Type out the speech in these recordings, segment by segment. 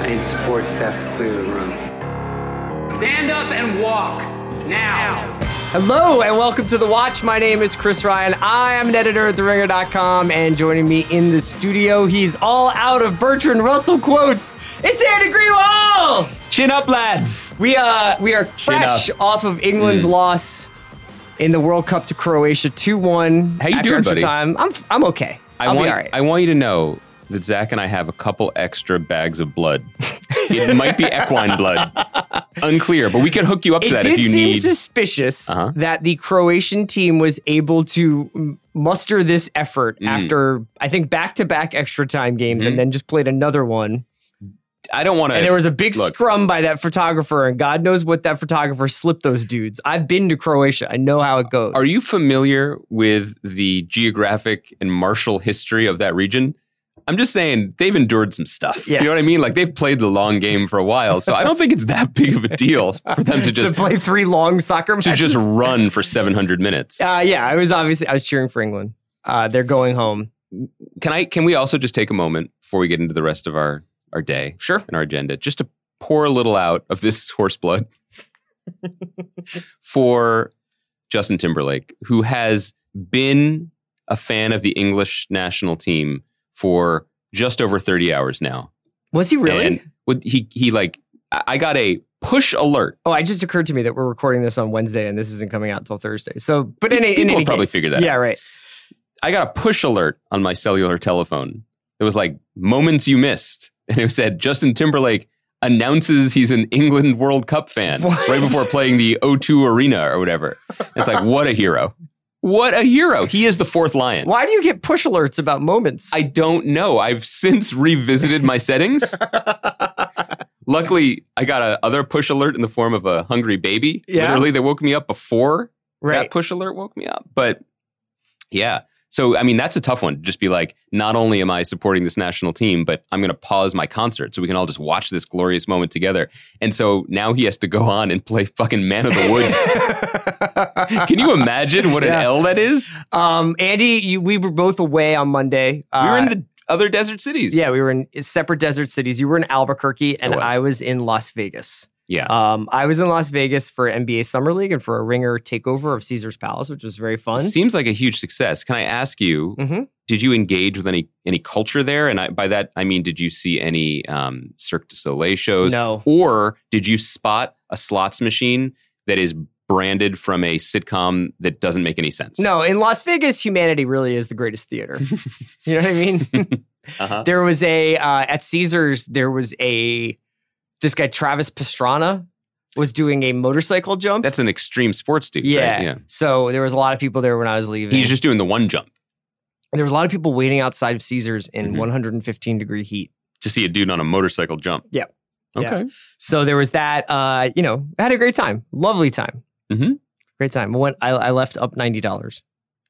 I need support staff to clear the room. Stand up and walk now. Hello and welcome to The Watch. My name is Chris Ryan. I am an editor at TheRinger.com and joining me in the studio, he's all out of Bertrand Russell quotes. It's Andy Greenwald! Chin up, lads. We uh we are fresh off of England's loss in the World Cup to Croatia 2-1. How you doing, extra buddy? time. I'm I'm okay. I I'll want, be all right. I want you to know that Zach and I have a couple extra bags of blood. it might be equine blood. Unclear, but we can hook you up to it that if you seem need. suspicious Uh-huh. that the Croatian team was able to muster this effort Mm. after I think back-to-back extra time games Mhm. and then just played another one. I don't want to. And there was a big look. scrum by that photographer, and God knows what that photographer slipped those dudes. I've been to Croatia. I know how it goes. Are you familiar with the geographic and martial history of that region? I'm just saying they've endured some stuff. Yes. You know what I mean? Like they've played the long game for a while, so I don't think it's that big of a deal for them to just to play three long soccer matches. to just run for 700 minutes. uh, yeah, I was obviously I was cheering for England. Uh, they're going home. Can I? Can we also just take a moment before we get into the rest of our our day Sure. and our agenda, just to pour a little out of this horse blood for Justin Timberlake, who has been a fan of the English national team for just over 30 hours now. Was he really? And would he he like I got a push alert. oh, it just occurred to me that we're recording this on Wednesday and this isn't coming out until Thursday. So, but in, any- in People any probably case- figure that Yeah, out. right. I got a push alert on my cellular telephone. It was like moments you missed. And it said Justin Timberlake announces he's an England World Cup fan What? right before playing the O2 Arena or whatever. It's like, what a hero. What a hero. He is the fourth lion. Why do you get push alerts about moments? I don't know. I've since revisited my settings. Luckily, I got a other push alert in the form of a hungry baby. Yeah. Literally, they woke me up before right. that push alert woke me up. But yeah. So, I mean, that's a tough one. to Just be like, not only am I supporting this national team, but I'm going to pause my concert so we can all just watch this glorious moment together. And so now he has to go on and play fucking Man of the Woods. can you imagine what an L that is? um, Andy, you, we were both away on Monday. we were in Uh, the other desert cities. Yeah, we were in separate desert cities. You were in Albuquerque, and I was. I was in Las Vegas. Yeah. Um, I was in Las Vegas for NBA Summer League and for a ringer takeover of Caesar's Palace, which was very fun. Seems like a huge success. Can I ask you, Mhm. did you engage with any any culture there? And I, by that, I mean, did you see any um, Cirque du Soleil shows? No. Or did you spot a slots machine that is branded from a sitcom that doesn't make any sense? No, in Las Vegas, humanity really is the greatest theater. you know what I mean? Uh-huh. there was a uh, at Caesars. There was a this guy Travis Pastrana was doing a motorcycle jump. That's an extreme sports dude. yeah. right? yeah. So there was a lot of people there when I was leaving. He's just doing the one jump there was a lot of people waiting outside of Caesars in Mhm. 115 degree heat. to see a dude on a motorcycle jump. Yeah. Okay. So there was that. Uh, you know, I had a great time, lovely time, Mhm. great time. I went. I, I left up ninety dollars.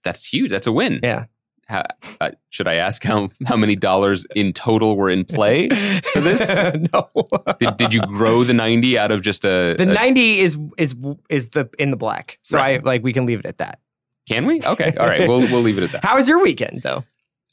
That's huge. That's a win. Yeah. How, uh, should I ask how how many dollars in total were in play for this? no. Did, did you grow the 90 out of just a, The a- ninety is is is the in the black. So Right. I like we can leave it at that. Can we? Okay. All right. We'll we'll leave it at that. How was your weekend though?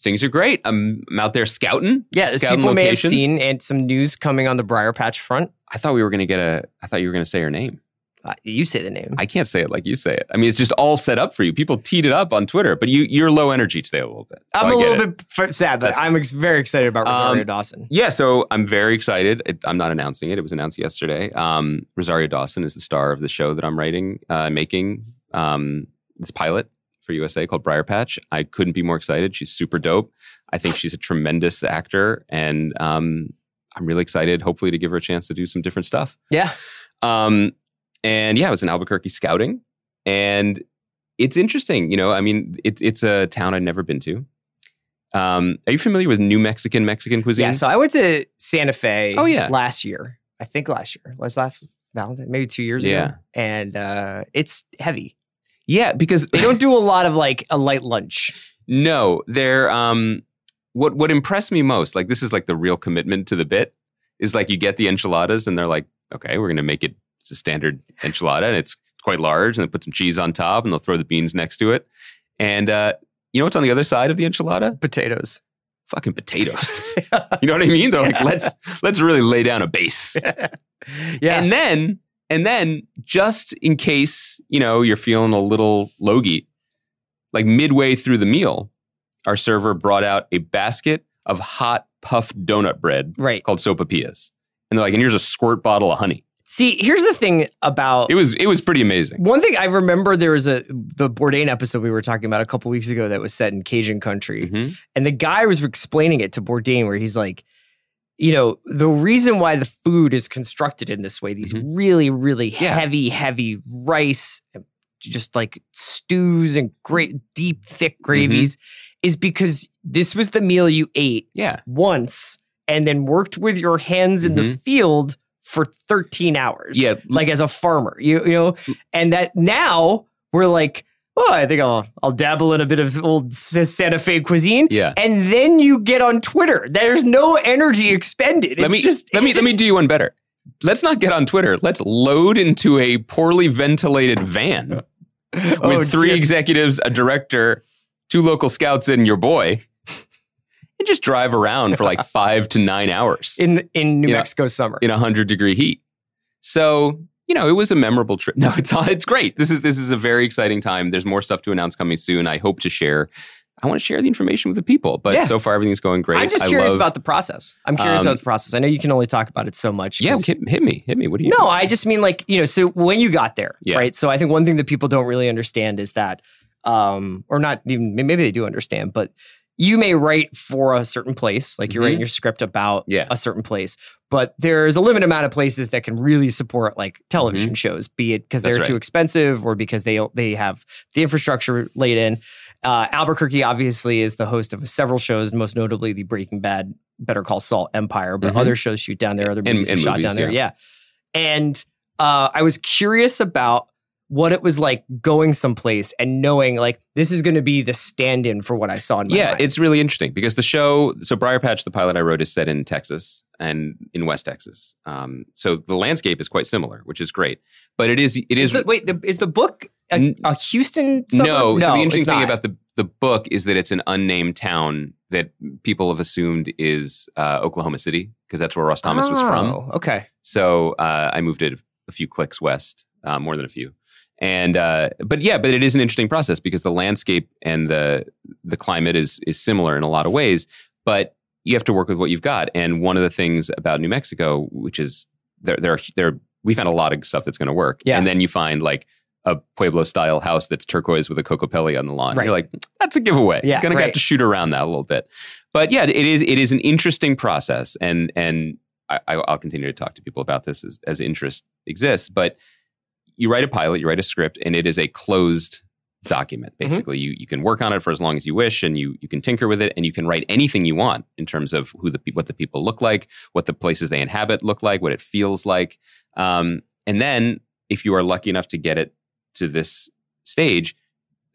Things are great. I'm, I'm out there scouting. Yeah, scouting people may have locations. seen, and some news coming on the Briarpatch front. I thought we were going to get a. I thought you were going to say her name. Uh, you say the name. I can't say it like you say it. I mean, it's just all set up for you. People teed it up on Twitter, but you you're low energy today a little bit. So I'm I a little it. bit sad, but That's I'm ex- very excited about Rosario Um, Dawson. Yeah, so I'm very excited. It, I'm not announcing it. It was announced yesterday. Um, Rosario Dawson is the star of the show that I'm writing, uh, making um, this pilot for USA called Briarpatch. I couldn't be more excited. She's super dope. I think she's a tremendous actor, and um, I'm really excited. Hopefully, to give her a chance to do some different stuff. Yeah. Um, and yeah, I was in Albuquerque scouting, and it's interesting. You know, I mean, it's it's a town I'd never been to. Um, are you familiar with New Mexican Mexican cuisine? Yeah. So I went to Santa Fe. Oh, yeah. last year. I think last year. Was last Valentine? Maybe two years Yeah. ago. And uh, it's heavy. yeah, because They don't do a lot of like a light lunch. No, they're um what what impressed me most, like this is like the real commitment to the bit, is like you get the enchiladas and they're like, okay, we're gonna make it it's a standard enchilada and it's quite large and they put some cheese on top and they'll throw the beans next to it. And uh you know what's on the other side of the enchilada? Potatoes. fucking potatoes. you know what I mean? They're like, let's let's really lay down a base. yeah. And then and then just in case, you know, you're feeling a little logy, like midway through the meal, our server brought out a basket of hot puffed donut bread right. called sopapillas. And they're like, and here's a squirt bottle of honey. See, here's the thing about It was it was pretty amazing. One thing I remember there was a the Bourdain episode we were talking about a couple weeks ago that was set in Cajun country, Mhm. and the guy was explaining it to Bourdain where he's like, you know, the reason why the food is constructed in this way, these Mhm. really, really Yeah. heavy, heavy rice, just like stews and great deep, thick gravies, is because this was the meal you ate Yeah. once and then worked with your hands in the field for 13 hours Yeah. like as a farmer, you you know, and that now we're like, oh, I think I'll I'll dabble in a bit of old Santa Fe cuisine, Yeah. and then you get on Twitter. There's no energy expended. let It's me just let me let me do you one better. Let's not get on Twitter. Let's load into a poorly ventilated van oh, with Oh, three dear. executives, a director, two local scouts, and your boy, just drive around for like five to nine hours in in New Mexico summer. in hundred degree heat. So you know, it was a memorable trip. No, it's it's great. This is this is a very exciting time. There's more stuff to announce coming soon. I hope to share. I want to share the information with the people, but Yeah. so far everything's going great. I'm just I curious love- about the process. I'm curious Um, about the process. I know you can only talk about it so much. Yeah, hit, hit me, hit me. What do you? No, I just mean like, you know, so when you got there, Yeah. right? So I think one thing that people don't really understand is that, um, or not even, maybe they do understand, but you may write for a certain place, like you're Mhm. writing your script about Yeah. a certain place, but there's a limited amount of places that can really support like television shows, be it because Mm-hmm. They're too expensive or because they they have the infrastructure laid in. Uh, Albuquerque obviously is the host of several shows, most notably the Breaking Bad, Better Call Saul, Empire, but Mhm. other shows shoot down there, other And- movies and are shot movies, down there, yeah. yeah. And uh, I was curious about what it was like going someplace and knowing like this is going to be the stand-in for what I saw in my yeah, mind. it's really interesting because the show, so Briarpatch, the pilot I wrote, is set in Texas and in West Texas. Um, so the landscape is quite similar, which is great. But it is, it is is the, wait the, is the book a, Houston suburb? no. So the interesting thing not. about the the book is that it's an unnamed town that people have assumed is uh, Oklahoma City because that's where Ross Thomas was from. Oh, Okay, So uh, I moved it a few clicks west, uh, more than a few. And uh, but yeah, but it is an interesting process because the landscape and the the climate is is similar in a lot of ways, but you have to work with what you've got. And one of the things about New Mexico, which is there there are, there we found a lot of stuff that's going to work, Yeah. and then you find like a Pueblo style house that's turquoise with a Kokopelli on the lawn. Right. You're like, that's a giveaway. Yeah, You're gonna right. have to shoot around that a little bit. But yeah, it is it is an interesting process, and and I, I- I'll continue to talk to people about this as, as interest exists. But you write a pilot, you write a script, and it is a closed document. Mm-hmm. Basically, you you can work on it for as long as you wish, and you you can tinker with it, and you can write anything you want in terms of who the what the people look like, what the places they inhabit look like, what it feels like, um, and then if you are lucky enough to get it to this stage,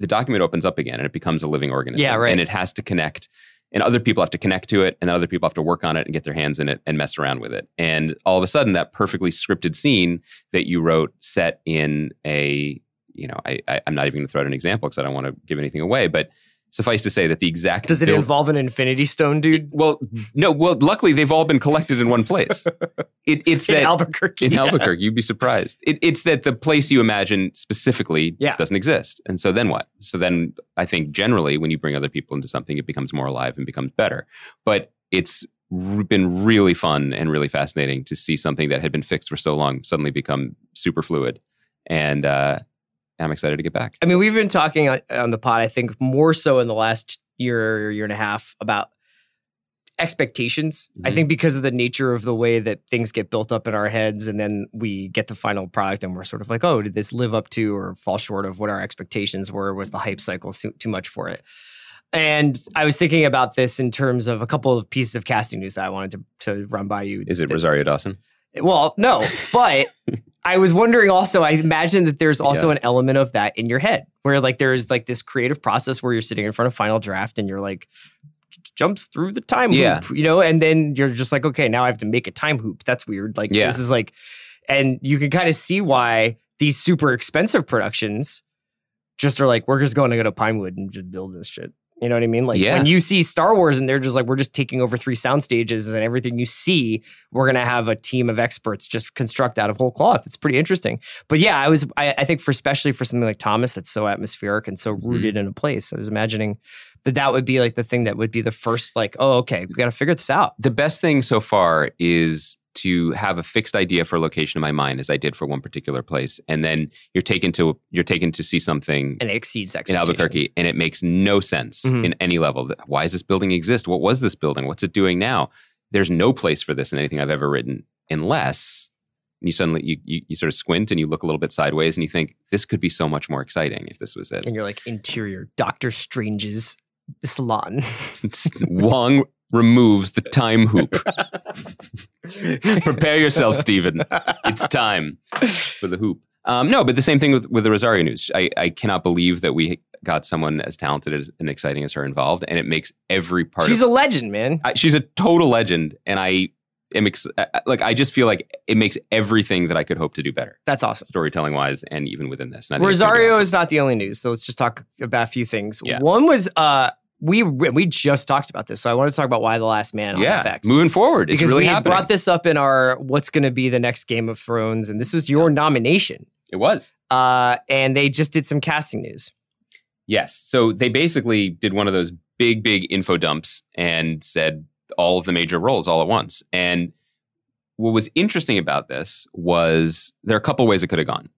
the document opens up again and it becomes a living organism. Yeah, right. And it has to connect and other people have to connect to it and then other people have to work on it and get their hands in it and mess around with it. And all of a sudden that perfectly scripted scene that you wrote set in a you know I, I i'm not even going to throw out an example because i don't want to give anything away but suffice to say that the exact does it build- involve an Infinity Stone, dude? well no well luckily they've all been collected in one place it, it's In that Albuquerque, in yeah. Albuquerque, you'd be surprised. It, it's that the place you imagine specifically Yeah. doesn't exist. And so then what? So then I think generally when you bring other people into something, it becomes more alive and becomes better. But it's been really fun and really fascinating to see something that had been fixed for so long suddenly become super fluid. And uh, I'm excited to get back. I mean, we've been talking on, on the pod, I think, more so in the last year, or year and a half about expectations. I Mhm. think because of the nature of the way that things get built up in our heads, and then we get the final product, and we're sort of like, oh, did this live up to or fall short of what our expectations were? Was the hype cycle too much for it? And I was thinking about this in terms of a couple of pieces of casting news that I wanted to, to run by you. Is it that- Rosario Dawson? well, no, but I was wondering also, I imagine that there's also Yeah. an element of that in your head where like there's like this creative process where you're sitting in front of final draft and you're like jumps through the time Yeah. hoop, you know, and then you're just like, okay, now I have to make a time hoop. That's weird. Like Yeah. this is like, and you can kind of see why these super expensive productions just are like, we're just going to go to Pinewood and just build this shit. You know what I mean? Like Yeah. when you see Star Wars and they're just like, we're just taking over three sound stages and everything you see, we're gonna have a team of experts just construct out of whole cloth. It's pretty interesting. But yeah, I was I, I think for especially for something like Thomas that's so atmospheric and so Mm-hmm. rooted in a place, I was imagining that that would be like the thing that would be the first like, oh, okay, we gotta figure this out. the best thing so far is to have a fixed idea for a location in my mind as I did for one particular place and then you're taken to you're taken to see something And it exceeds in. Albuquerque and it makes no sense Mhm. in any level. Why does this building exist? What was this building? What's it doing now? There's no place for this in anything I've ever written unless you suddenly you, you, you sort of squint and you look a little bit sideways and you think this could be so much more exciting if this was it. And you're like interior Doctor Strange's salon. Wong removes the time hoop. Prepare yourself, Stephen. It's time for the hoop. Um, no, but the same thing with, with the Rosario news. I, I cannot believe that we got someone as talented as, and exciting as her involved, and it makes every part. She's of, a legend, man. I, she's a total legend, and I am ex- like. I just feel like it makes everything that I could hope to do better, That's awesome. storytelling wise, and even within this. And I think it's gonna be Rosario awesome. is not the only news, so let's just talk about a few things. Yeah. One was uh we we just talked about this, so I want to talk about Y: The Last Man on yeah. FX. Moving forward, it's because really we brought this up in our what's going to be the next Game of Thrones, and this was your nomination. it was. Uh, and they just did some casting news. Yes. So they basically did one of those big, big info dumps and said all of the major roles all at once. And what was interesting about this was there are a couple ways it could have gone.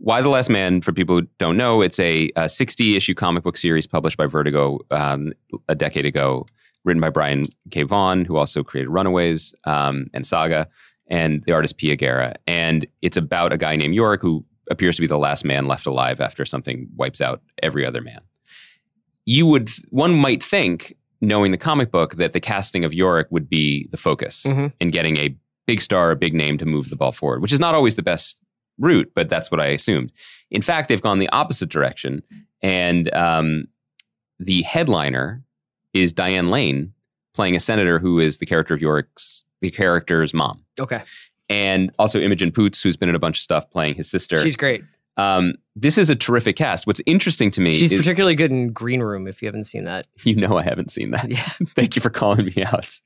Y: The Last Man, for people who don't know, it's a, 60 issue comic book series published by Vertigo um, a decade ago, written by Brian K. Vaughan, who also created Runaways um, and Saga, and the artist Pia Guerra. And it's about a guy named Yorick who appears to be the last man left alive after something wipes out every other man. You would, one might think, knowing the comic book, that the casting of Yorick would be the focus Mhm. in getting a big star, a big name to move the ball forward, which is not always the best route, but that's what I assumed. In fact, they've gone the opposite direction, and um, the headliner is Diane Lane playing a senator who is the character of Yorick's the character's mom, Okay, and also Imogen Poots, who's been in a bunch of stuff playing his sister. she's great. um, this is a terrific cast. What's interesting to me She's is particularly good in Green Room. If you haven't seen that, you know I haven't seen that. yeah, Thank you for calling me out.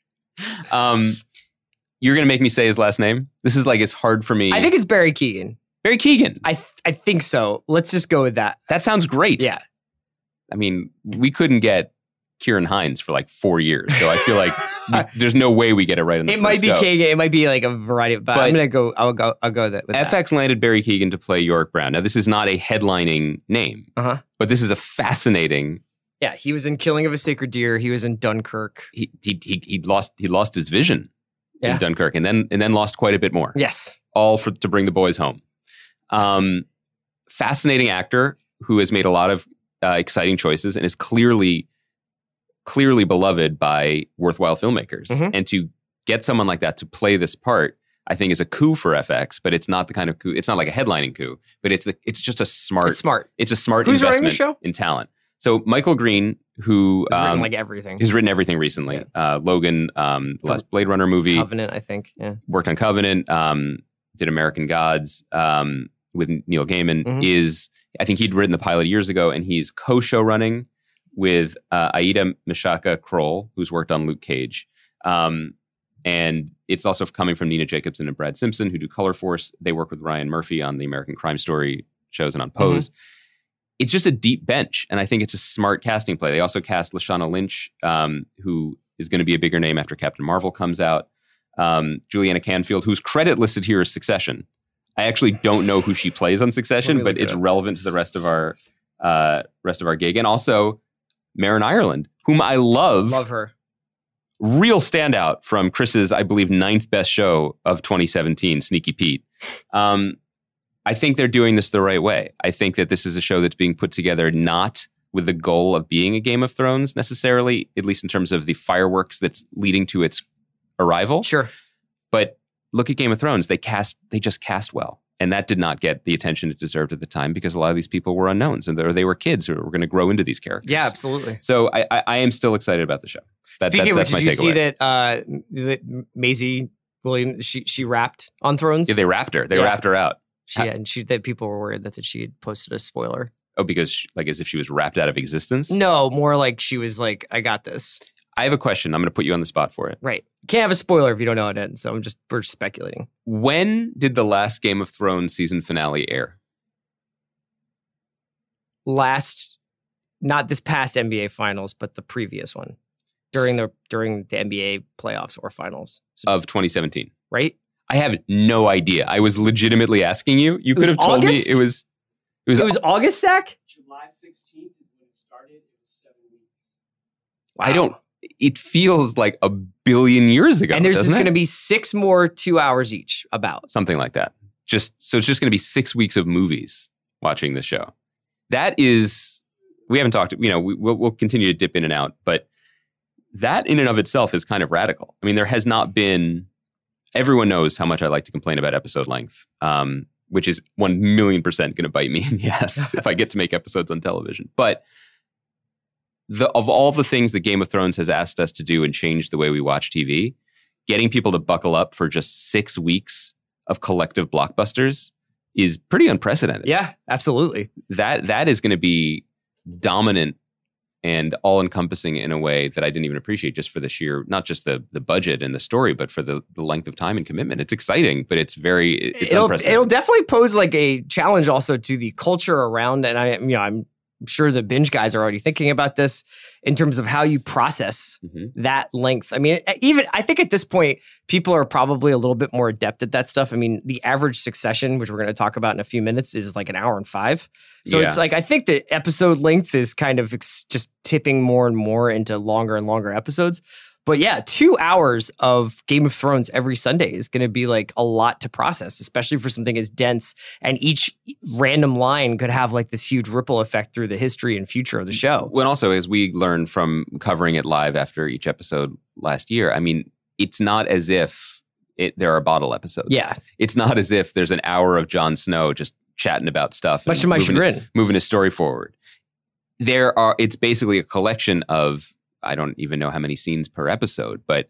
Um, you're gonna make me say his last name. This is like it's hard for me. I think it's Barry Keegan. Barry Keegan. I th- I think so. Let's just go with that. That sounds great. Yeah, I mean, we couldn't get Ciarán Hinds for like four years, so I feel like we, there's no way we get it right. In the it might be go. Keegan. It might be like a variety of. But, I'm gonna go. I'll go. I'll go that with that. FX landed Barry Keegan to play York Brown. Now, this is not a headlining name, Uh-huh. but this is a fascinating. Yeah, he was in Killing of a Sacred Deer. He was in Dunkirk. He he he, he lost he lost his vision Yeah. in Dunkirk, and then and then lost quite a bit more. Yes. all for to bring the boys home. Um, fascinating actor who has made a lot of uh, exciting choices and is clearly clearly beloved by worthwhile filmmakers. Mhm. And to get someone like that to play this part, I think is a coup for FX. But it's not the kind of coup. It's not like a headlining coup, but it's the, it's just a smart. It's smart. It's a smart Who's investment show? in talent. So Michael Green, who written um, like everything. has written everything recently, uh, Logan, um, the last Blade Runner movie, Covenant, I think. Yeah. worked on Covenant, um, did American Gods um, with Neil Gaiman. Mhm. Is I think he'd written the pilot years ago, and he's co-show running with uh, Aida Mashaka Croal, who's worked on Luke Cage. Um, and it's also coming from Nina Jacobson and Brad Simpson, who do Color Force. They work with Ryan Murphy on the American Crime Story shows and on Pose. It's just a deep bench, and I think it's a smart casting play. They also cast Lashana Lynch, um, who is going to be a bigger name after Captain Marvel comes out. Um, Juliana Canfield, whose credit listed here is Succession. I actually don't know who she plays on Succession, but it's relevant to the rest of our uh, rest of our gig, and also Marin Ireland, whom I love Love her. real standout from Chris's, I believe, ninth best show of 2017, Sneaky Pete. Um, I think they're doing this the right way. I think that this is a show that's being put together not with the goal of being a Game of Thrones necessarily, at least in terms of the fireworks that's leading to its arrival. Sure. But look at Game of Thrones; they cast, they just cast well, and that did not get the attention it deserved at the time because a lot of these people were unknowns and they were kids who were going to grow into these characters. Yeah, absolutely. So I, I, I am still excited about the show. That, Speaking that's, of which, my did you takeaway. see that uh that Maisie Williams she she rapped on Thrones? Yeah, they wrapped her. They Yeah. wrapped her out. she and she that people were worried that, that she had posted a spoiler. Oh, because she, like as if she was wrapped out of existence. No, more like she was like, I got this. I have a question. I'm going to put you on the spot for it. Right. Can't have a spoiler if you don't know how it ends. So I'm just we're just speculating. When did the last Game of Thrones season finale air? Last, not this past NBA finals, but the previous one during the during the NBA playoffs or finals. So, Of 2017. right? I have no idea. I was legitimately asking you. You It could have told August? me it was. It was. It was August, Zach. July 16th is when it started. It was seven weeks. I don't. It feels like a billion years ago. And there's just going to be six more two hours each. About something like that. Just so it's just going to be six weeks of movies watching the show. That is, we haven't talked. You know, we, we'll, we'll continue to dip in and out, but that in and of itself is kind of radical. I mean, there has not been. Everyone knows how much I like to complain about episode length, um, which is one million percent going to bite me in the ass if I get to make episodes on television. But the of all the things that Game of Thrones has asked us to do and change the way we watch TV, getting people to buckle up for just six weeks of collective blockbusters is pretty unprecedented. yeah, absolutely. That that is going to be dominant and all encompassing in a way that I didn't even appreciate just for the sheer not just the the budget and the story, but for the, the length of time and commitment. It's exciting, but it's very it's it'll unprecedented. it'll definitely pose like a challenge also to the culture around. And I, you know, I'm sure the binge guys are already thinking about this in terms of how you process Mhm. that length. I mean, even I think at this point, people are probably a little bit more adept at that stuff. I mean, the average succession, which we're going to talk about in a few minutes, is like an hour and five. So Yeah. it's like I think the episode length is kind of ex- just tipping more and more into longer and longer episodes. But yeah, two hours of Game of Thrones every Sunday is going to be like a lot to process, especially for something as dense. And each random line could have like this huge ripple effect through the history and future of the show. When also, as we learned from covering it live after each episode last year, I mean, it's not as if it, there are bottle episodes. Yeah, It's not as if there's an hour of Jon Snow just chatting about stuff. much to my moving, chagrin. moving his story forward. There are, it's basically a collection of, I don't even know how many scenes per episode, but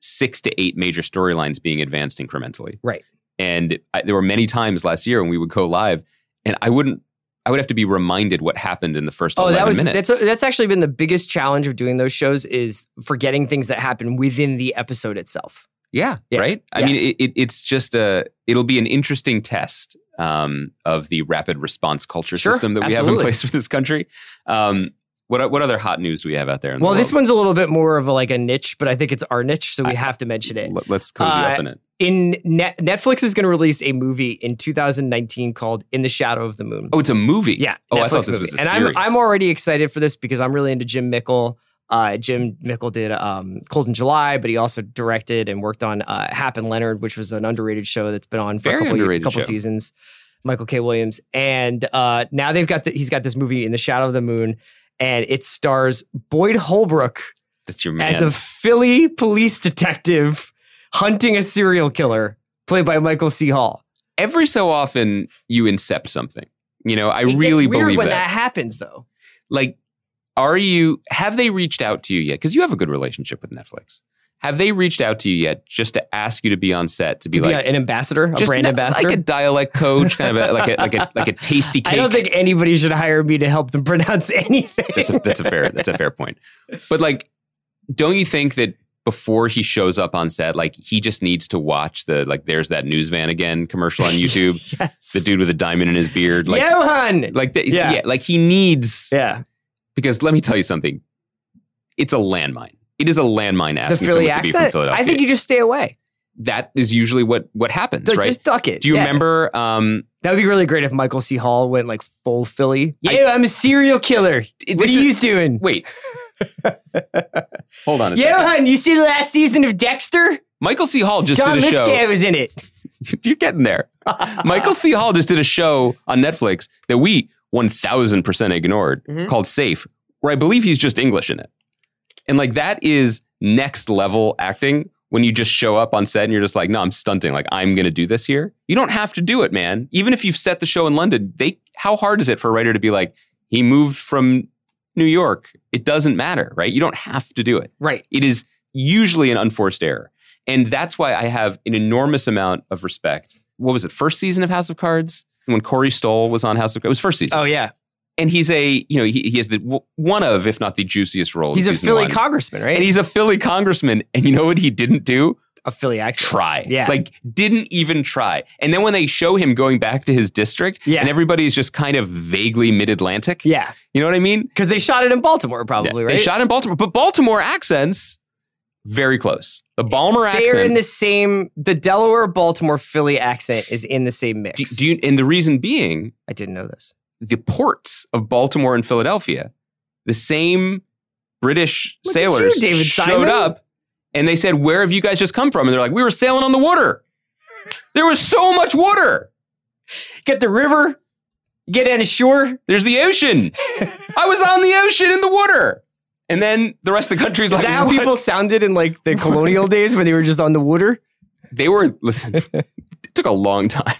six to eight major storylines being advanced incrementally. Right. And I, there were many times last year when we would go live and I wouldn't, I would have to be reminded what happened in the first Oh, 11 that was minutes. that's that's actually been the biggest challenge of doing those shows is forgetting things that happen within the episode itself. Yeah, Yeah. right. I mean, it, it, it's just a. It'll be an interesting test um, of the rapid response culture Sure, system that we have in place for this country. Um, what what other hot news do we have out there? In the Well, this one's a little bit more of a, like a niche, but I think it's our niche, so we have to mention it. Let- Let's cozy Uh, up in it. In Net- Netflix is going to release a movie in 2019 called In the Shadow of the Moon. Oh, it's a movie. Yeah, Oh, I thought this movie. was a and series. I'm I'm already excited for this because I'm really into Jim Mickle. Uh, Jim Mickle did um, Cold in July, but he also directed and worked on uh, Hap and Leonard, which was an underrated show that's been on for Very a couple, couple seasons. Michael K. Williams, and uh, now they've got the, he's got this movie in the Shadow of the Moon, and it stars Boyd Holbrook That's your man. as a Philly police detective hunting a serial killer, played by Michael C. Hall. Every so often, you incept something. You know, I It really believe when that. that happens, though. Like, are you? Have they reached out to you yet? Because you have a good relationship with Netflix. Have they reached out to you yet, just to ask you to be on set to be To be like an ambassador, a brand ambassador. like a dialect coach, kind of a, like a like a like a Tastykake? I don't think anybody should hire me to help them pronounce anything. that's a, that's a fair that's a fair point. But like, don't you think that before he shows up on set, like he just needs to watch the like "There's that news van again" commercial on YouTube, yes. the dude with a diamond in his beard, like Johan. like the, Yeah. yeah. like he needs yeah, because let me tell you something, it's a landmine. It is a landmine the asking Philly someone to be from. Philadelphia. I think you just stay away. that is usually what what happens, So right? Just duck it. Do you Yeah. remember? Um, That would be really great if Michael C. Hall went like full Philly. Yeah, I'm a serial killer. What are is- you doing? wait, hold on a second. Johan, you see the last season of Dexter? Michael C. Hall just John did a show. Lithgow was in it. You're getting there. Michael C. Hall just did a show on Netflix that we 1000% ignored Mhm. called Safe, where I believe he's just English in it. And like that is next level acting when you just show up on set and you're just like, no, I'm stunting. Like, I'm going to do this here. You don't have to do it, man. Even if you've set the show in London, they, how hard is it for a writer to be like, he moved from New York? It doesn't matter, right? You don't have to do it. Right. It is usually an unforced error. And that's why I have an enormous amount of respect. What was it? First season of House of Cards? When Corey Stoll was on House of Cards? It was first season. Oh yeah. And he's a you know he, he has the one of if not the juiciest role. He's a Philly one. congressman, right? and he's a Philly congressman. And you know what he didn't do? a Philly accent. Try. Yeah. Like didn't even try. And then when they show him going back to his district, Yeah. and everybody's just kind of vaguely mid Atlantic. Yeah, You know what I mean? because they shot it in Baltimore, probably, Yeah. right? They shot it in Baltimore, but Baltimore accents very close. The Balmer They're in the same. The Delaware, Baltimore, Philly accent is in the same mix. do, do you, and the reason being I didn't know this. The ports of Baltimore and Philadelphia, the same British Look sailors you, showed Simon. up and they said, Where have you guys just come from? And they're like, We were sailing on the water. There was so much water. Get the river, get on the shore. There's the ocean. I was on the ocean in the water. And then the rest of the country's Is like, that how "What?" people sounded in like the colonial days when they were just on the water? They were, listen, it took a long time.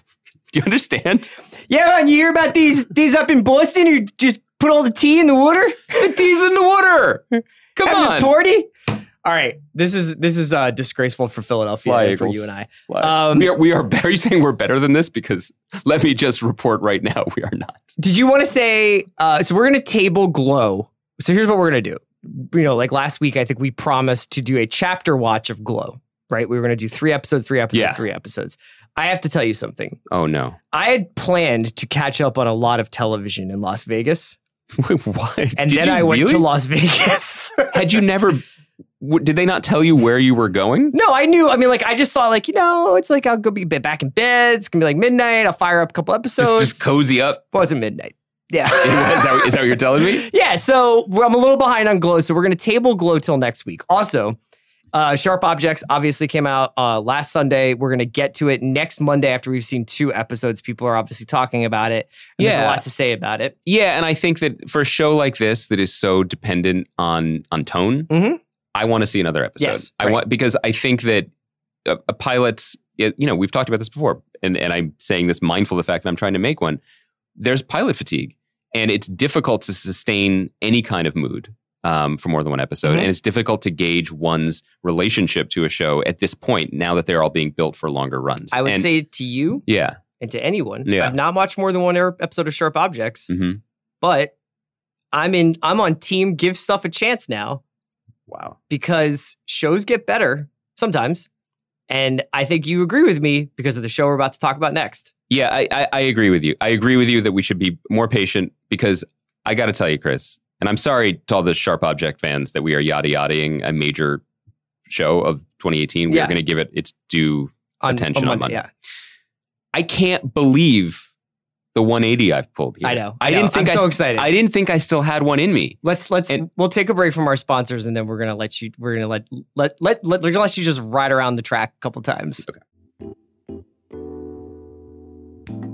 Do you understand? Yeah, and you hear about these these up in Boston who just put all the tea in the water? The tea's in the water. Come Having on. a party? All right, this is this is uh, disgraceful for Philadelphia Fly and for you and I. Um, we are, we are, are you saying we're better than this? Because let me just report right now, we are not. Did you want to say? Uh, so we're gonna table Glow. So here's what we're gonna do. You know, like last week, I think we promised to do a chapter watch of Glow. Right? We were gonna do three episodes, three episodes, Yeah. three episodes. I have to tell you something. Oh no. I had planned to catch up on a lot of television in Las Vegas, Wait, what? and Did then I went really? to Las Vegas. Had you never? Did they not tell you where you were going? No, I knew. I mean, like, I just thought, like, you know, it's like I'll go be back in bed. It's gonna be like midnight. I'll fire up a couple episodes. Just, just cozy up. It wasn't midnight. Yeah. is, that, is that what you're telling me? yeah. So I'm a little behind on Glow, so we're gonna table Glow till next week. Also, uh, Sharp Objects obviously came out uh, last Sunday. We're gonna get to it next Monday after we've seen two episodes. People are obviously talking about it. and There's a Yeah. lot to say about it. Yeah, and I think that for a show like this that is so dependent on on tone, Mhm. I want to see another episode. Yes, I want because I think that a, a pilot's you know we've talked about this before, and and I'm saying this mindful of the fact that I'm trying to make one. There's pilot fatigue, and it's difficult to sustain any kind of mood. Um, for more than one episode, Mhm. and it's difficult to gauge one's relationship to a show at this point. Now that they're all being built for longer runs, I would And- say to you yeah, and to anyone, Yeah. I've not watched more than one er- episode of Sharp Objects, hmm but I'm in. I'm on team. Give stuff a chance now. wow, because shows get better sometimes. And I think you agree with me because of the show we're about to talk about next. Yeah, I, I, I agree with you. I agree with you that we should be more patient because I got to tell you, Chris, and I'm sorry to all the Sharp Object fans that we are yada yadaing a major show of 2018. We Yeah. are going to give it its due attention on Monday. Yeah, I can't believe the 180 I've pulled here. I know. I, know. didn't think I'm I, so s- excited. I didn't think I still had one in me. let's let's And- we'll take a break from our sponsors and then we're gonna let you we're gonna let let let, let we're gonna let you just ride around the track a couple times. Okay.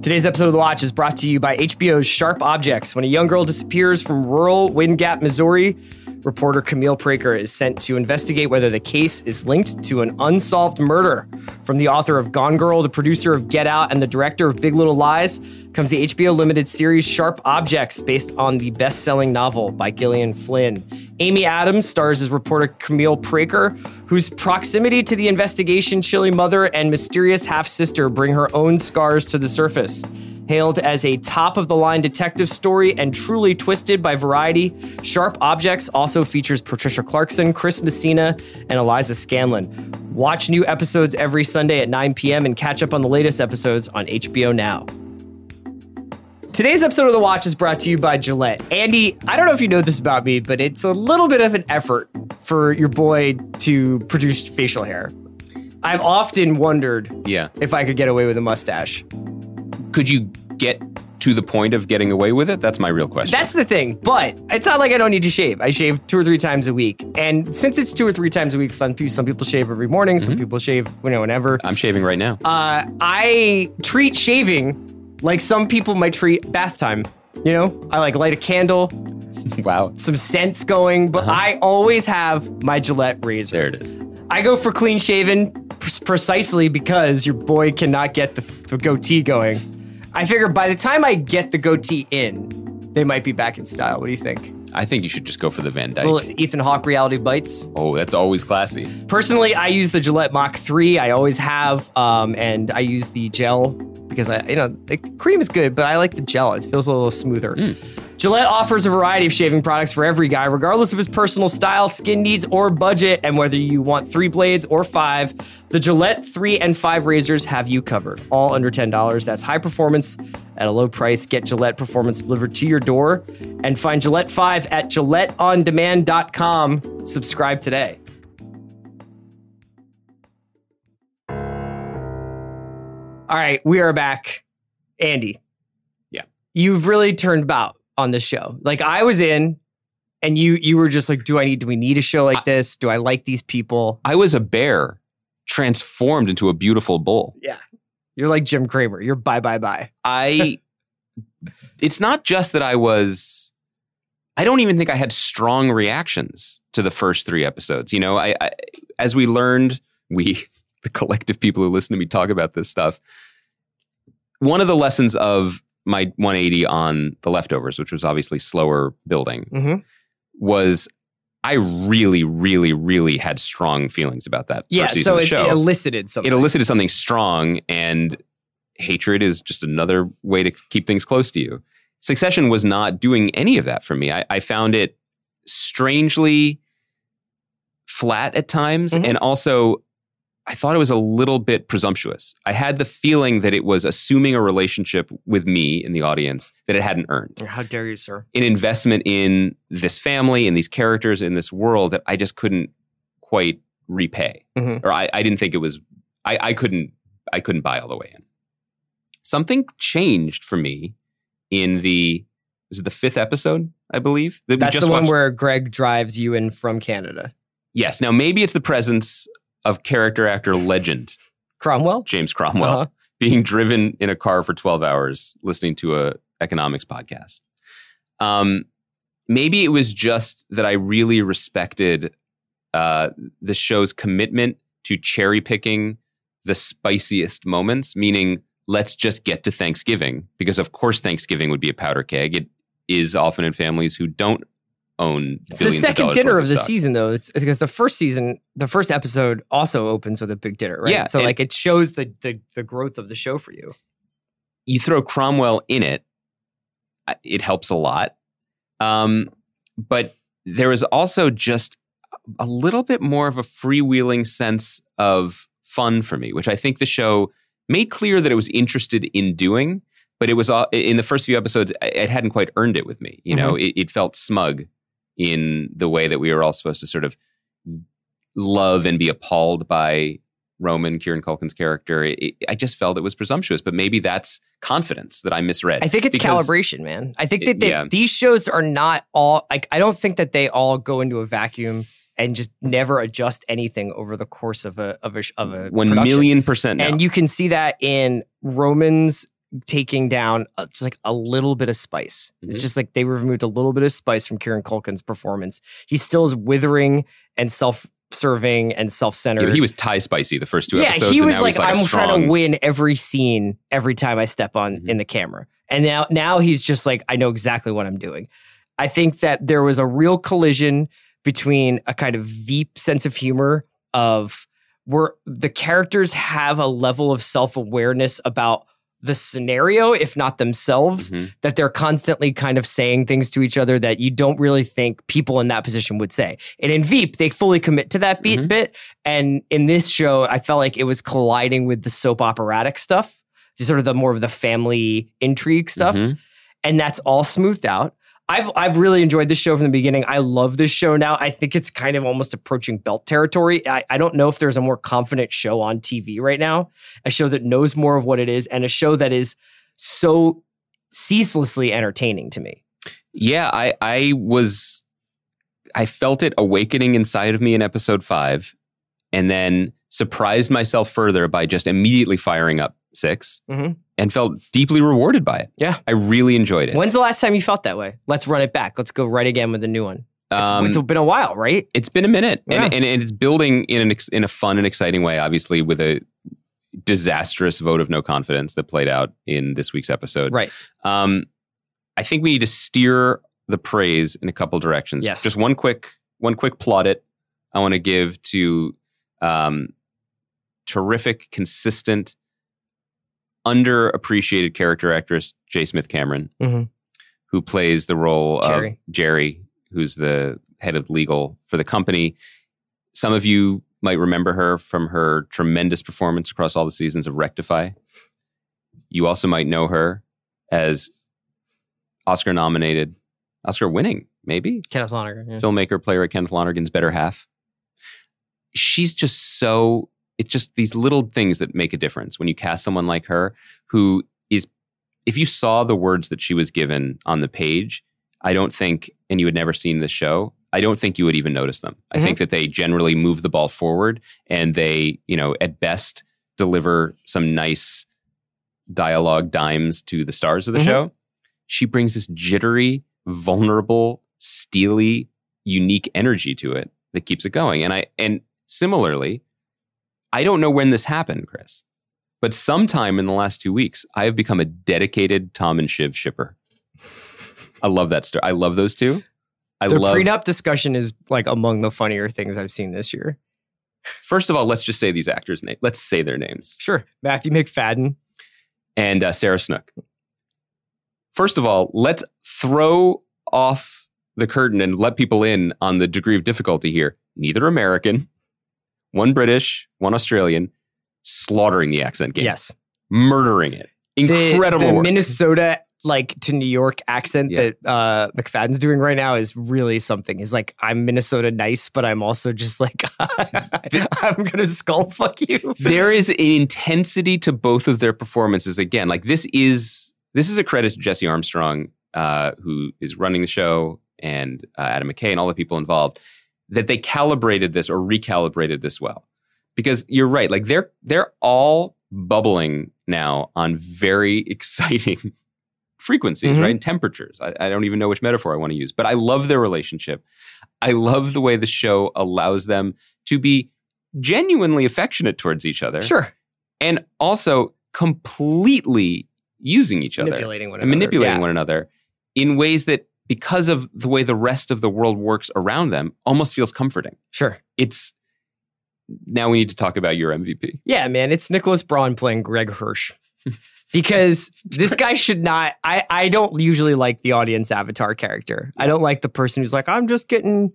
Today's episode of The Watch is brought to you by HBO's Sharp Objects. When a young girl disappears from rural Wind Gap, Missouri, reporter Camille Preaker is sent to investigate whether the case is linked to an unsolved murder. From the author of Gone Girl, the producer of Get Out, and the director of Big Little Lies comes the HBO limited series Sharp Objects, based on the best selling novel by Gillian Flynn. Amy Adams stars as reporter Camille Preaker, whose proximity to the investigation, chilly mother, and mysterious half sister bring her own scars to the surface. Hailed as a top of the line detective story and truly twisted by Variety, Sharp Objects also features Patricia Clarkson, Chris Messina, and Eliza Scanlen. Watch new episodes every Sunday at 9 p.m. and catch up on the latest episodes on HBO Now. Today's episode of The Watch is brought to you by Gillette. Andy, I don't know if you know this about me, but it's a little bit of an effort for your boy to produce facial hair. I've often wondered Yeah. if I could get away with a mustache. Could you get to the point of getting away with it? That's my real question. That's the thing, but it's not like I don't need to shave. I shave two or three times a week, and since it's two or three times a week, some people some people shave every morning, some people shave you know whenever. I'm shaving right now. Uh, I treat shaving like some people might treat bath time. You know, I like light a candle, wow. some scents going, but I always have my Gillette razor. There it is. I go for clean shaven pr- precisely because your boy cannot get the, the goatee going. I figure by the time I get the goatee in, they might be back in style. What do you think? I think you should just go for the Van Dyke. Well, Ethan Hawke reality bites. oh, that's always classy. Personally, I use the Gillette Mach 3. I always have, um, and I use the gel because I, you know, the cream is good, but I like the gel. It feels a little smoother. Mm. Gillette offers a variety of shaving products for every guy, regardless of his personal style, skin needs, or budget. And whether you want three blades or five, the Gillette 3 and 5 razors have you covered. All under $10. That's high performance at a low price. Get Gillette Performance delivered to your door and find Gillette 5 at GilletteOnDemand.com. Subscribe today. All right, we are back. Andy. Yeah. You've really turned about on this show. Like I was in and you you were just like, do I need do we need a show like this? Do I like these people? I was a bear transformed into a beautiful bull. Yeah. You're like Jim Cramer. You're bye bye bye. I it's not just that I was I don't even think I had strong reactions to the first 3 episodes. You know, I, I as we learned, we the collective people who listen to me talk about this stuff, one of the lessons of my 180 on the leftovers, which was obviously slower building, Mm-hmm. was I really, really, really had strong feelings about that Yeah. So it, it elicited something. it elicited something strong, and hatred is just another way to keep things close to you. Succession was not doing any of that for me. I, I found it strangely flat at times, Mhm. and also I thought it was a little bit presumptuous. I had the feeling that it was assuming a relationship with me in the audience that it hadn't earned How dare you, sir? an investment in this family in these characters in this world that I just couldn't quite repay, Mhm. or I, I didn't think it was. I, I couldn't. I couldn't buy all the way in. Something changed for me in the. Is it the fifth episode? I believe that we That's the one watched? where Greg drives you in from Canada. Yes. Now maybe it's the presence of character actor legend Cromwell? James Cromwell Uh-huh. being driven in a car for 12 hours listening to a economics podcast. Um, maybe it was just that I really respected uh, the show's commitment to cherry picking the spiciest moments, meaning let's just get to Thanksgiving because of course Thanksgiving would be a powder keg. It is often in families who don't own It's the second dinner worth of the stock. season, though. It's, it's because the first season, the first episode also opens with a big dinner, right? Yeah, So like it shows the, the the growth of the show for you. you throw Cromwell in it, it helps a lot. Um, but there was also just a little bit more of a freewheeling sense of fun for me, which I think the show made clear that it was interested in doing. But it was all, in the first few episodes, it hadn't quite earned it with me. You know, it, it felt smug in the way that we were all supposed to sort of love and be appalled by Roman, Kieran Culkin's character. It, it- I just felt it was presumptuous, but maybe that's confidence that I misread. I think it's calibration, man. I think that they, yeah. these shows are not all like I don't think that they all go into a vacuum and just never adjust anything over the course of a of a of a One production. million percent now. And you can see that in Romans taking down uh, just like a little bit of spice. It's Mhm. just like they removed a little bit of spice from Kieran Culkin's performance. He still is withering and self-serving and self-centered. but he was tie spicy the first two yeah, episodes. he and was like, like I'm trying to win every scene every time I step on Mhm. in the camera. And now now he's just like, I know exactly what I'm doing. I think that there was a real collision between a kind of Veep sense of humor of where the characters have a level of self-awareness about the scenario, if not themselves, Mhm. that they're constantly kind of saying things to each other that you don't really think people in that position would say. And in Veep, they fully commit to that beat Mhm. bit. And in this show, I felt like it was colliding with the soap operatic stuff, sort of the more of the family intrigue stuff. Mhm. And that's all smoothed out. I've I've really enjoyed this show from the beginning. I love this show now. I think it's kind of almost approaching belt territory. I, I don't know if there's a more confident show on TV right now, a show that knows more of what it is, and a show that is so ceaselessly entertaining to me. Yeah, I I was I felt it awakening inside of me in episode five, and then surprised myself further by just immediately firing up 6 Mhm. and felt deeply rewarded by it. Yeah. I really enjoyed it. When's the last time you felt that way? Let's run it back. Let's go right again with a new one. It's, Um, it's been a while, right? it's been a minute, Yeah. and, and and it's building in an ex, in a fun and exciting way. Obviously, with a disastrous vote of no confidence that played out in this week's episode. Right. Um, I think we need to steer the praise in a couple directions. Yes. Just one quick one quick plaudit I want to give to um, terrific, consistent, underappreciated character actress J. Smith Cameron, Mhm. who plays the role Jerry. of Jerry, who's the head of legal for the company. Some of you might remember her from her tremendous performance across all the seasons of Rectify. You also might know her as Oscar nominated, Oscar winning, maybe Kenneth Lonergan. yeah. filmmaker, playwright Kenneth Lonergan's better half. She's just so, it's just these little things that make a difference when you cast someone like her who is, if you saw the words that she was given on the page, I don't think, and you had never seen the show, I don't think you would even notice them. I Mhm. think that they generally move the ball forward and they, you know, at best deliver some nice dialogue dimes to the stars of the Mhm. show. She brings this jittery, vulnerable, steely, unique energy to it that keeps it going. And I and similarly, I don't know when this happened, Chris, but sometime in the last two weeks, I have become a dedicated Tom and Shiv shipper. I love that story. I love those two. I Their love. prenup discussion is like among the funnier things I've seen this year. First of all, let's just say these actors' names. Let's say their names. Sure. Matthew Macfadyen. and uh, Sarah Snook. First of all, let's throw off the curtain and let people in on the degree of difficulty here. Neither American, one British, one Australian, slaughtering the accent game, Yes. murdering it. The- Incredible The, work. Minnesota like to New York accent Yeah. that uh, Macfadyen's doing right now is really something. He's like, I'm Minnesota nice, but I'm also just like, I'm gonna skull fuck you. there is an intensity to both of their performances. Again, like this is this is a credit to Jesse Armstrong, uh, who is running the show, and uh, Adam McKay and all the people involved, that they calibrated this or recalibrated this well. Because you're right, like they're they're all bubbling now on very exciting frequencies, Mhm. right? And temperatures. I, I don't even know which metaphor I want to use, but I love their relationship. I love the way the show allows them to be genuinely affectionate towards each other Sure. and also completely using each other Manipulating one another. manipulating Yeah. one another in ways that because of the way the rest of the world works around them almost feels comforting Sure. it's now we need to talk about your mvp Yeah, man, it's Nicholas Braun playing Greg Hirsch. Because this guy should not I I don't usually like the audience avatar character. I don't like the person who's like I'm just getting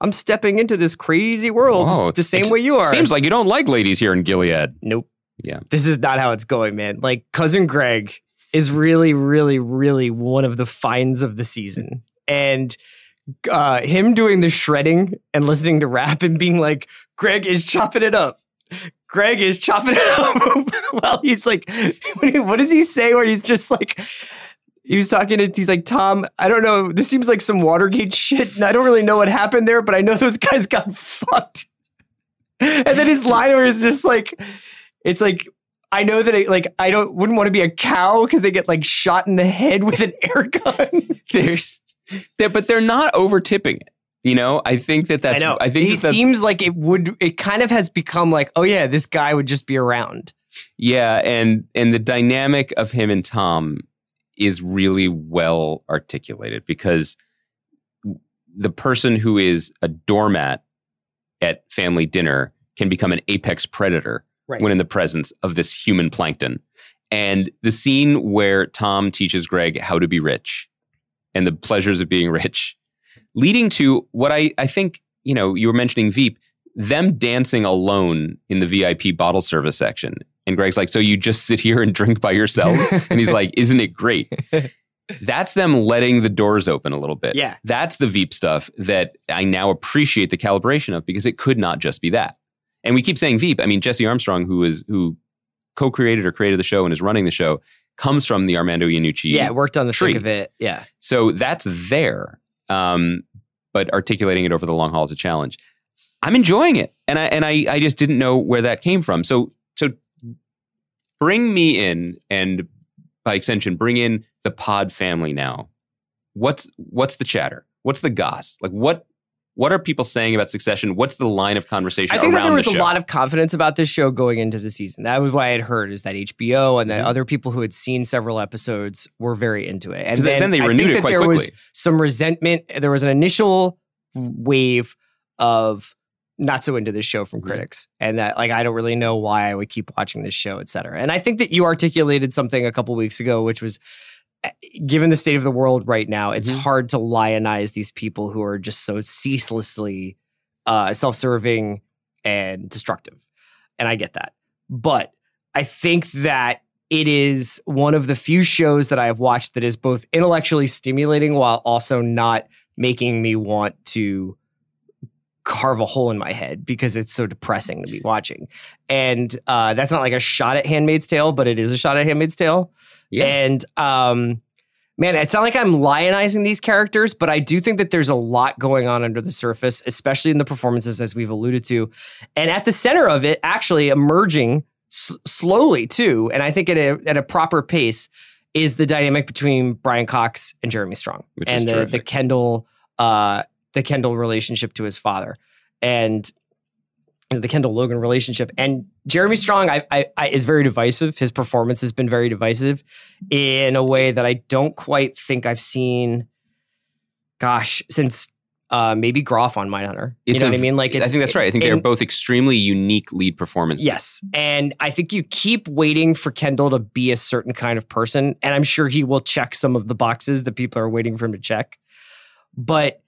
I'm stepping into this crazy world Oh, the same way you are. seems like you don't like ladies here in gilead nope. Yeah. This is not how it's going, man. Like cousin Greg is really really really one of the finds of the season. And uh, him doing the shredding and listening to rap and being like, Greg is chopping it up. Greg is chopping it up. well, he's like, what does he say? Where he's just like, he was talking to, he's like, Tom, I don't know. This seems like some Watergate shit. And I don't really know what happened there, but I know those guys got fucked. And then his line is just like, it's like, I know that it, like I don't wouldn't want to be a cow because they get like shot in the head with an air gun. there's they're, but they're not over tipping it you know i think that that's I know. i think he that seems like it would. It kind of has become like, oh yeah, this guy would just be around. Yeah, and and the dynamic of him and Tom is really well articulated because the person who is a doormat at family dinner can become an apex predator Right. when in the presence of this human plankton. And the scene where Tom teaches Greg how to be rich and the pleasures of being rich, leading to what I, I think, you know, you were mentioning Veep, them dancing alone in the VIP bottle service section. And Greg's like, So you just sit here and drink by yourselves? and he's like, Isn't it great? That's them letting the doors open a little bit. Yeah. That's the Veep stuff that I now appreciate the calibration of because it could not just be that. And we keep saying Veep. I mean, Jesse Armstrong, who is who co-created or created the show and is running the show, comes from the Armando Iannucci. Yeah, worked on the Tree. of it. Yeah. So that's there. Um, but articulating it over the long haul is a challenge. I'm enjoying it. And I and I I just didn't know where that came from. So so bring me in and by extension, bring in the pod family now. What's what's the chatter? What's the goss? Like what what are people saying about Succession? What's the line of conversation I think around that there was the a lot of confidence about this show going into the season. That was why I had heard is that HBO and that Mhm. other people who had seen several episodes were very into it. And then, then they I renewed think it that quite there was some resentment. There was an initial wave of not so into this show from Mhm. critics and that like I don't really know why I would keep watching this show, et cetera. And I think that you articulated something a couple weeks ago, which was given the state of the world right now, it's Mhm. hard to lionize these people who are just so ceaselessly uh, self-serving and destructive, and I get that. But I think that it is one of the few shows that I have watched that is both intellectually stimulating while also not making me want to carve a hole in my head because it's so depressing to be watching. And uh, that's not like a shot at Handmaid's Tale, but it is a shot at Handmaid's Tale. Yeah. And um, man, it's not like I'm lionizing these characters, but I do think that there's a lot going on under the surface, especially in the performances, as we've alluded to. And at the center of it, actually emerging s- slowly too, and I think at a at a proper pace, is the dynamic between Brian Cox and Jeremy Strong, Which is and the, the. Kendall uh, the Kendall relationship to his father, and the Kendall Logan relationship. And Jeremy Strong, I, I, I is very divisive. His performance has been very divisive in a way that I don't quite think I've seen. Gosh, since uh, maybe Groff on Mindhunter. You It's know a- what I mean? Like, I think that's right. I think they're both extremely unique lead performances. Yes. And I think you keep waiting for Kendall to be a certain kind of person. And I'm sure he will check some of the boxes that people are waiting for him to check. But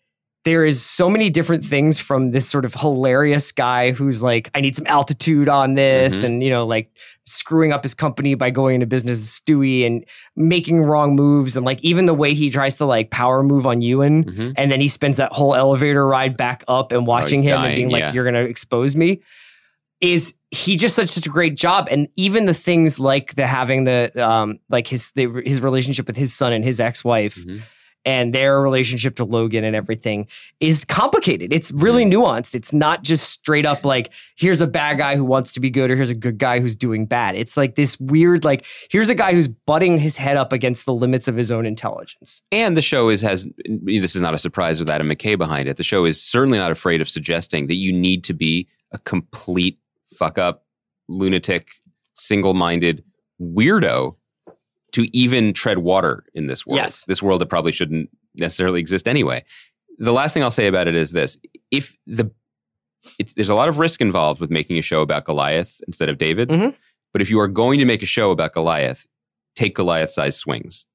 there is so many different things from this sort of hilarious guy who's like, I need some altitude on this, Mhm. and you know, like screwing up his company by going into business with Stewy and making wrong moves, and like even the way he tries to like power move on Ewan, Mhm. and then he spends that whole elevator ride back up and watching he's him and being like, yeah. "You're gonna expose me." Is he just such such a great job? And even the things like the having the um like his the, his relationship with his son and his ex wife Mhm. And their relationship to Logan and everything is complicated. It's really nuanced. It's not just straight up like here's a bad guy who wants to be good or here's a good guy who's doing bad. It's like this weird like here's a guy who's butting his head up against the limits of his own intelligence. And the show is has this is not a surprise with Adam McKay behind it. The show is certainly not afraid of suggesting that you need to be a complete fuck up, lunatic, single-minded weirdo to even tread water in this world. Yes. This world that probably shouldn't necessarily exist anyway. The last thing I'll say about it is this: if the it's, there's a lot of risk involved with making a show about Goliath instead of David. Mhm. But if you are going to make a show about Goliath, take Goliath-sized swings.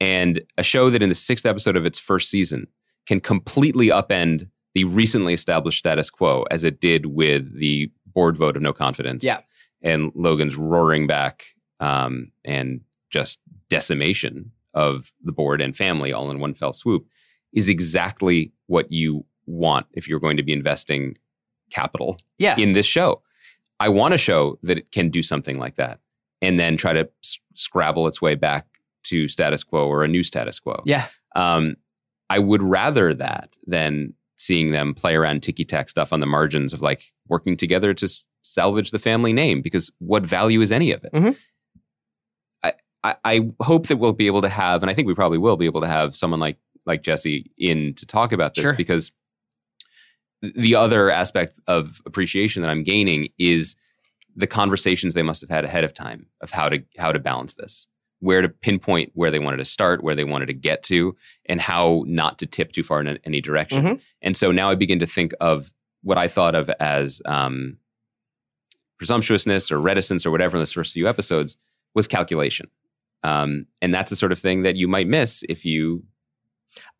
And a show that in the sixth episode of its first season can completely upend the recently established status quo, as it did with the board vote of no confidence. Yeah. And Logan's roaring back um, and just decimation of the board and family all in one fell swoop is exactly what you want if you're going to be investing capital Yeah. in this show. I want a show that it can do something like that and then try to s- scrabble its way back to status quo or a new status quo. yeah. Um, I would rather that than seeing them play around ticky tack stuff on the margins of like working together to s- salvage the family name because what value is any of it? Mhm. I, hope that we'll be able to have, and I think we probably will be able to have someone like like Jesse in to talk about this Sure. because the other aspect of appreciation that I'm gaining is the conversations they must have had ahead of time of how to how to balance this, where to pinpoint where they wanted to start, where they wanted to get to, and how not to tip too far in any direction. Mhm. And so now I begin to think of what I thought of as um, presumptuousness or reticence or whatever in those first few episodes was calculation. Um, and that's the sort of thing that you might miss if you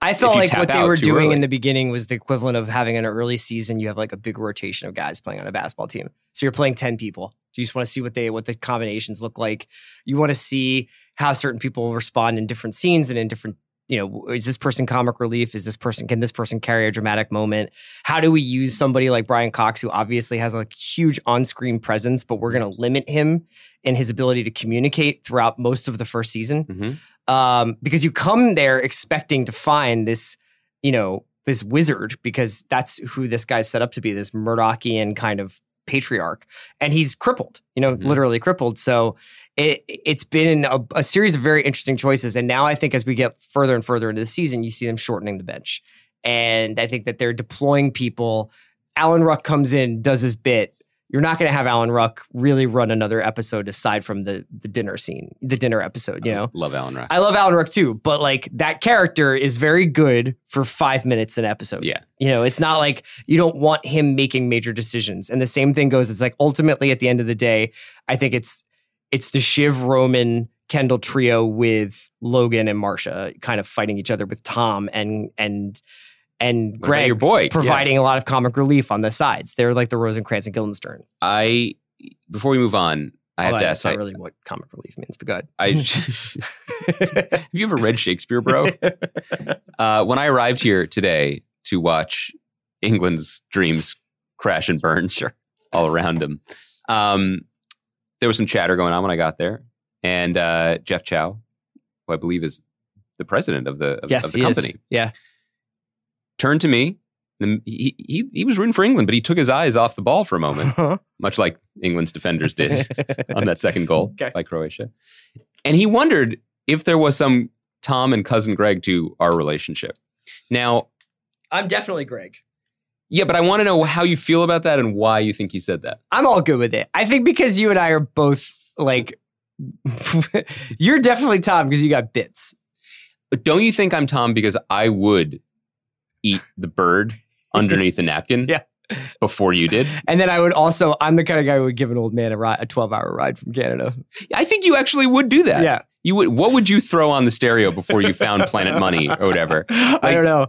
I felt you like what they were doing early. in the beginning was the equivalent of having an early season. You have like a big rotation of guys playing on a basketball team. So you're playing 10 people. You just want to see what they what the combinations look like. You want to see how certain people respond in different scenes and in different, you know, is this person comic relief? Is this person can this person carry a dramatic moment? How do we use somebody like Brian Cox, who obviously has a huge on-screen presence, but we're gonna limit him in his ability to communicate throughout most of the first season? Mhm. um, because you come there expecting to find this, you know, this wizard because that's who this guy's set up to be, this Murdochian kind of patriarch, and he's crippled, you know, Mhm. literally crippled. So it it's been a, a series of very interesting choices, and now I think as we get further and further into the season, you see them shortening the bench, and I think that they're deploying people. Alan Ruck comes in, does his bit. You're not going to have Alan Ruck really run another episode aside from the the dinner scene, the dinner episode. You know, love Alan Ruck. I love Alan Ruck too, but like that character is very good for five minutes an episode. yeah. You know, it's not like you don't want him making major decisions. And the same thing goes, it's like ultimately at the end of the day, I think it's it's the Shiv Roman Kendall trio with Logan and Marcia kind of fighting each other with Tom and and and Greg your boy, Yeah. providing a lot of comic relief on the sides. They're like the Rosencrantz and Guildenstern. I before we move on, I have Although to that's ask. not I, really what comic relief means, but go ahead. I, have you ever read Shakespeare, bro? Uh, when I arrived here today to watch England's dreams crash and burn, sure, all around him, um, there was some chatter going on when I got there, and uh, Jeff Chow, who I believe is the president of the of, yes, of the he is. company, Yeah. Turned to me. And he, he he was rooting for England, but he took his eyes off the ball for a moment, uh-huh. much like England's defenders did on that second goal Okay. by Croatia. And he wondered if there was some Tom and cousin Greg to our relationship. Now, I'm definitely Greg. yeah, but I want to know how you feel about that and why you think he said that. I'm all good with it. I think because you and I are both like, you're definitely Tom because you got bits. But don't you think I'm Tom because I would eat the bird underneath the napkin Yeah. before you did? And then I would also, I'm the kind of guy who would give an old man a ride, a 12 hour ride from Canada. I think you actually would do that. Yeah. You would what would you throw on the stereo before you found Planet Money or whatever? I don't know.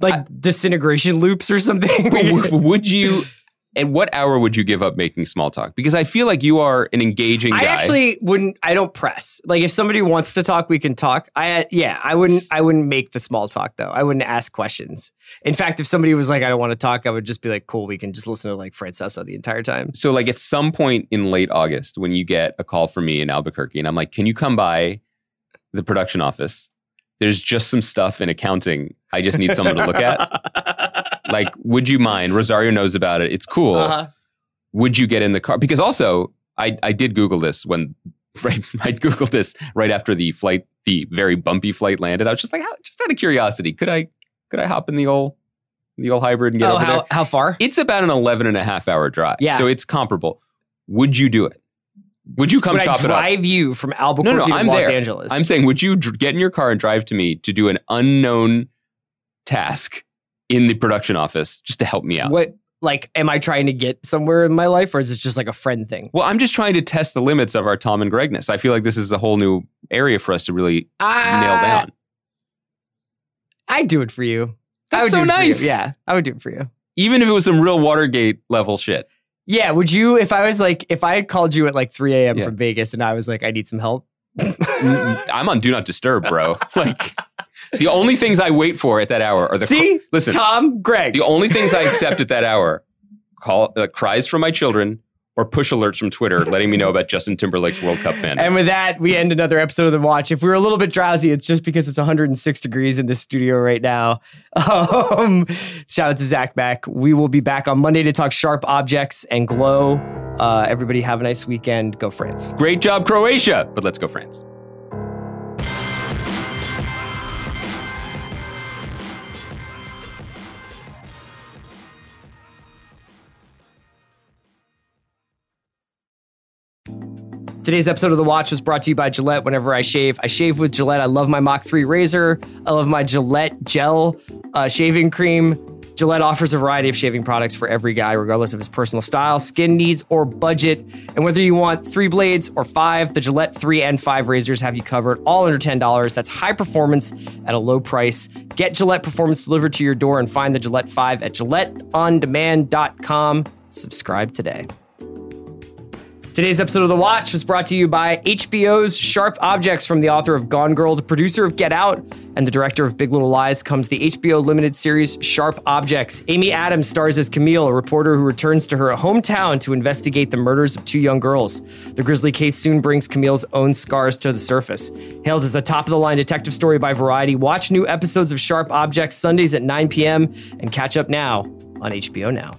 Like disintegration loops or something. Would you at what hour would you give up making small talk? Because I feel like you are an engaging guy. I actually wouldn't. I don't press. Like if somebody wants to talk, we can talk. I yeah. I wouldn't. I wouldn't make the small talk though. I wouldn't ask questions. In fact, if somebody was like, "I don't want to talk," I would just be like, "Cool, we can just listen to like Francesa the entire time." So, like at some point in late August, when you get a call from me in Albuquerque, and I'm like, "Can you come by the production office? There's just some stuff in accounting. I just need someone to look at. Like, would you mind? Rosario knows about it. It's cool. Uh-huh. Would you get in the car? Because also, I I did Google this when right. I Googled this right after the flight, the very bumpy flight landed. I was just like, how, just out of curiosity, could I could I hop in the old the old hybrid and get Oh, over there? how how far? It's about an 11 and a half hour drive. Yeah. So it's comparable. Would you do it? Would you come Would I chop it up? drive you from Albuquerque No, no, to I'm Los there. Angeles? I'm saying, would you dr- get in your car and drive to me to do an unknown task in the production office just to help me out? what? Like, am I trying to get somewhere in my life, or is this just like a friend thing? Well, I'm just trying to test the limits of our Tom and Gregness. I feel like this is a whole new area for us to really nail Uh, down. I'd do it for you. I That's would so do it for you. nice. Yeah, I would do it for you. Even if it was some real Watergate level shit. Yeah, would you? If I was like, if I had called you at like 3 a.m. Yeah. from Vegas, and I was like, I need some help. I'm on Do Not Disturb, bro. like, the only things I wait for at that hour are the. See, listen, Tom, Greg. The only things I accept at that hour call uh, cries from my children or push alerts from Twitter letting me know about Justin Timberlake's World Cup fan. and with that, we end another episode of the Watch. If we were a little bit drowsy, it's just because it's 106 degrees in the studio right now. Um, shout out to Zach Beck. We will be back on Monday to talk sharp objects and glow. Uh, everybody have a nice weekend. Go France. Great job, Croatia. But let's go, France. Today's episode of The Watch was brought to you by Gillette. Whenever I shave, I shave with Gillette. I love my Mach 3 razor. I love my Gillette gel uh, shaving cream. Gillette offers a variety of shaving products for every guy, regardless of his personal style, skin needs, or budget. And whether you want three blades or five, the Gillette 3 and 5 razors have you covered, all under $10. That's high performance at a low price. Get Gillette Performance delivered to your door and find the Gillette 5 at GilletteOnDemand.com. Subscribe today. Today's episode of The Watch was brought to you by HBO's Sharp Objects from the author of Gone Girl, the producer of Get Out, and the director of Big Little Lies comes the HBO limited series Sharp Objects. Amy Adams stars as Camille, a reporter who returns to her hometown to investigate the murders of two young girls. The grisly case soon brings Camille's own scars to the surface. Hailed as a top of the line detective story by Variety, watch new episodes of Sharp Objects Sundays at 9 p.m. and catch up now on HBO Now.